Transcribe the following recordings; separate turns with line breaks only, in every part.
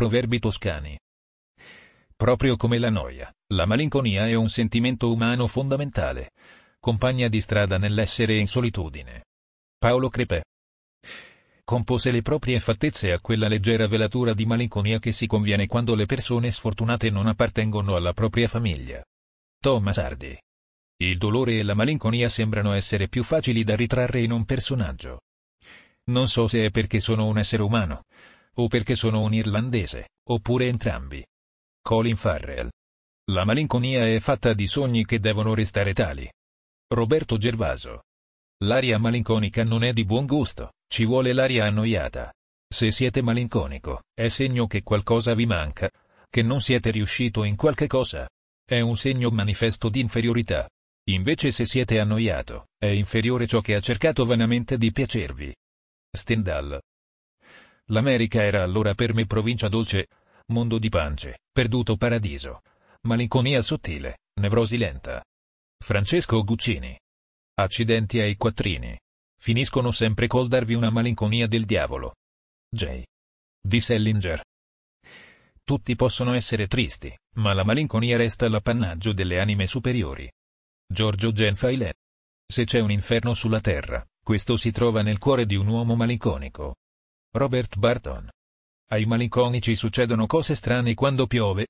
Proverbi toscani. Proprio come la noia, la malinconia è un sentimento umano fondamentale, compagna di strada nell'essere in solitudine. Paolo Crepè compose le proprie fattezze a quella leggera velatura di malinconia che si conviene quando le persone sfortunate non appartengono alla propria famiglia. Thomas Hardy. Il dolore e la malinconia sembrano essere più facili da ritrarre in un personaggio. Non so se è perché sono un essere umano, o perché sono un irlandese, oppure entrambi. Colin Farrell. La malinconia è fatta di sogni che devono restare tali. Roberto Gervaso. L'aria malinconica non è di buon gusto, ci vuole l'aria annoiata. Se siete malinconico, è segno che qualcosa vi manca, che non siete riuscito in qualche cosa. È un segno manifesto di inferiorità. Invece se siete annoiato, è inferiore ciò che ha cercato vanamente di piacervi. Stendhal. L'America era allora per me provincia dolce, mondo di pance, perduto paradiso. Malinconia sottile, nevrosi lenta. Francesco Guccini. Accidenti ai quattrini. Finiscono sempre col darvi una malinconia del diavolo. J. Di Sellinger. Tutti possono essere tristi, ma la malinconia resta l'appannaggio delle anime superiori. Giorgio Genfailet. Se c'è un inferno sulla terra, questo si trova nel cuore di un uomo malinconico. Robert Barton. Ai malinconici succedono cose strane quando piove,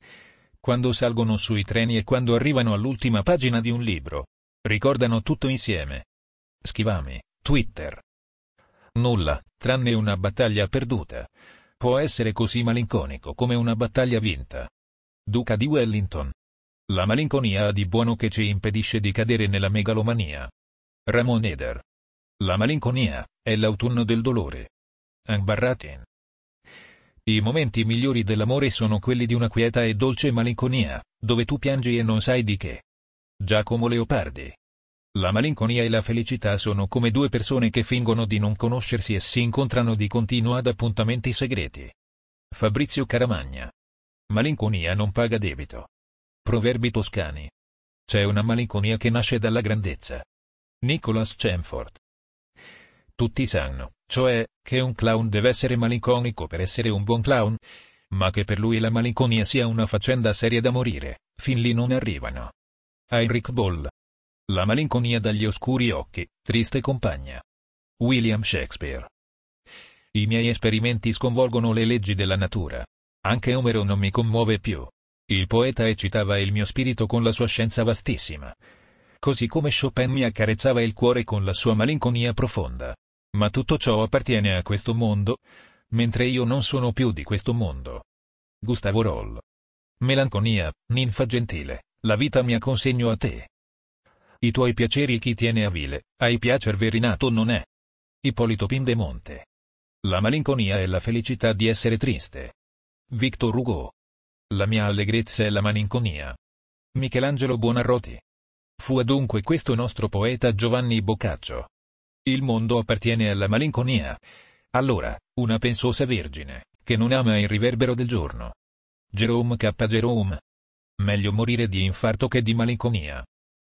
quando salgono sui treni e quando arrivano all'ultima pagina di un libro. Ricordano tutto insieme. Schivami, Twitter. Nulla, tranne una battaglia perduta. Può essere così malinconico come una battaglia vinta. Duca di Wellington. La malinconia ha di buono che ci impedisce di cadere nella megalomania. Ramon Eder. La malinconia è l'autunno del dolore. Anbarratin. I momenti migliori dell'amore sono quelli di una quieta e dolce malinconia, dove tu piangi e non sai di che. Giacomo Leopardi. La malinconia e la felicità sono come due persone che fingono di non conoscersi e si incontrano di continuo ad appuntamenti segreti. Fabrizio Caramagna. Malinconia non paga debito. Proverbi toscani. C'è una malinconia che nasce dalla grandezza. Nicholas Chamfort. Tutti sanno, cioè, che un clown deve essere malinconico per essere un buon clown, ma che per lui la malinconia sia una faccenda seria da morire, fin lì non arrivano. Heinrich Boll. La malinconia dagli oscuri occhi, triste compagna. William Shakespeare. I miei esperimenti sconvolgono le leggi della natura. Anche Omero non mi commuove più. Il poeta eccitava il mio spirito con la sua scienza vastissima. Così come Chopin mi accarezzava il cuore con la sua malinconia profonda. Ma tutto ciò appartiene a questo mondo, mentre io non sono più di questo mondo. Gustavo Roll. Melanconia, ninfa gentile, la vita mia consegno a te. I tuoi piaceri chi tiene a vile, ai piacer verinato non è. Ippolito Pindemonte. La malinconia è la felicità di essere triste. Victor Hugo. La mia allegrezza è la malinconia. Michelangelo Buonarroti. Fu adunque questo nostro poeta Giovanni Boccaccio. Il mondo appartiene alla malinconia. Allora, una pensosa vergine, che non ama il riverbero del giorno. Jerome K. Jerome. Meglio morire di infarto che di malinconia.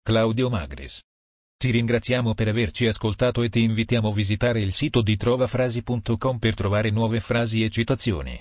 Claudio Magris. Ti ringraziamo per averci ascoltato e ti invitiamo a visitare il sito di trovafrasi.com per trovare nuove frasi e citazioni.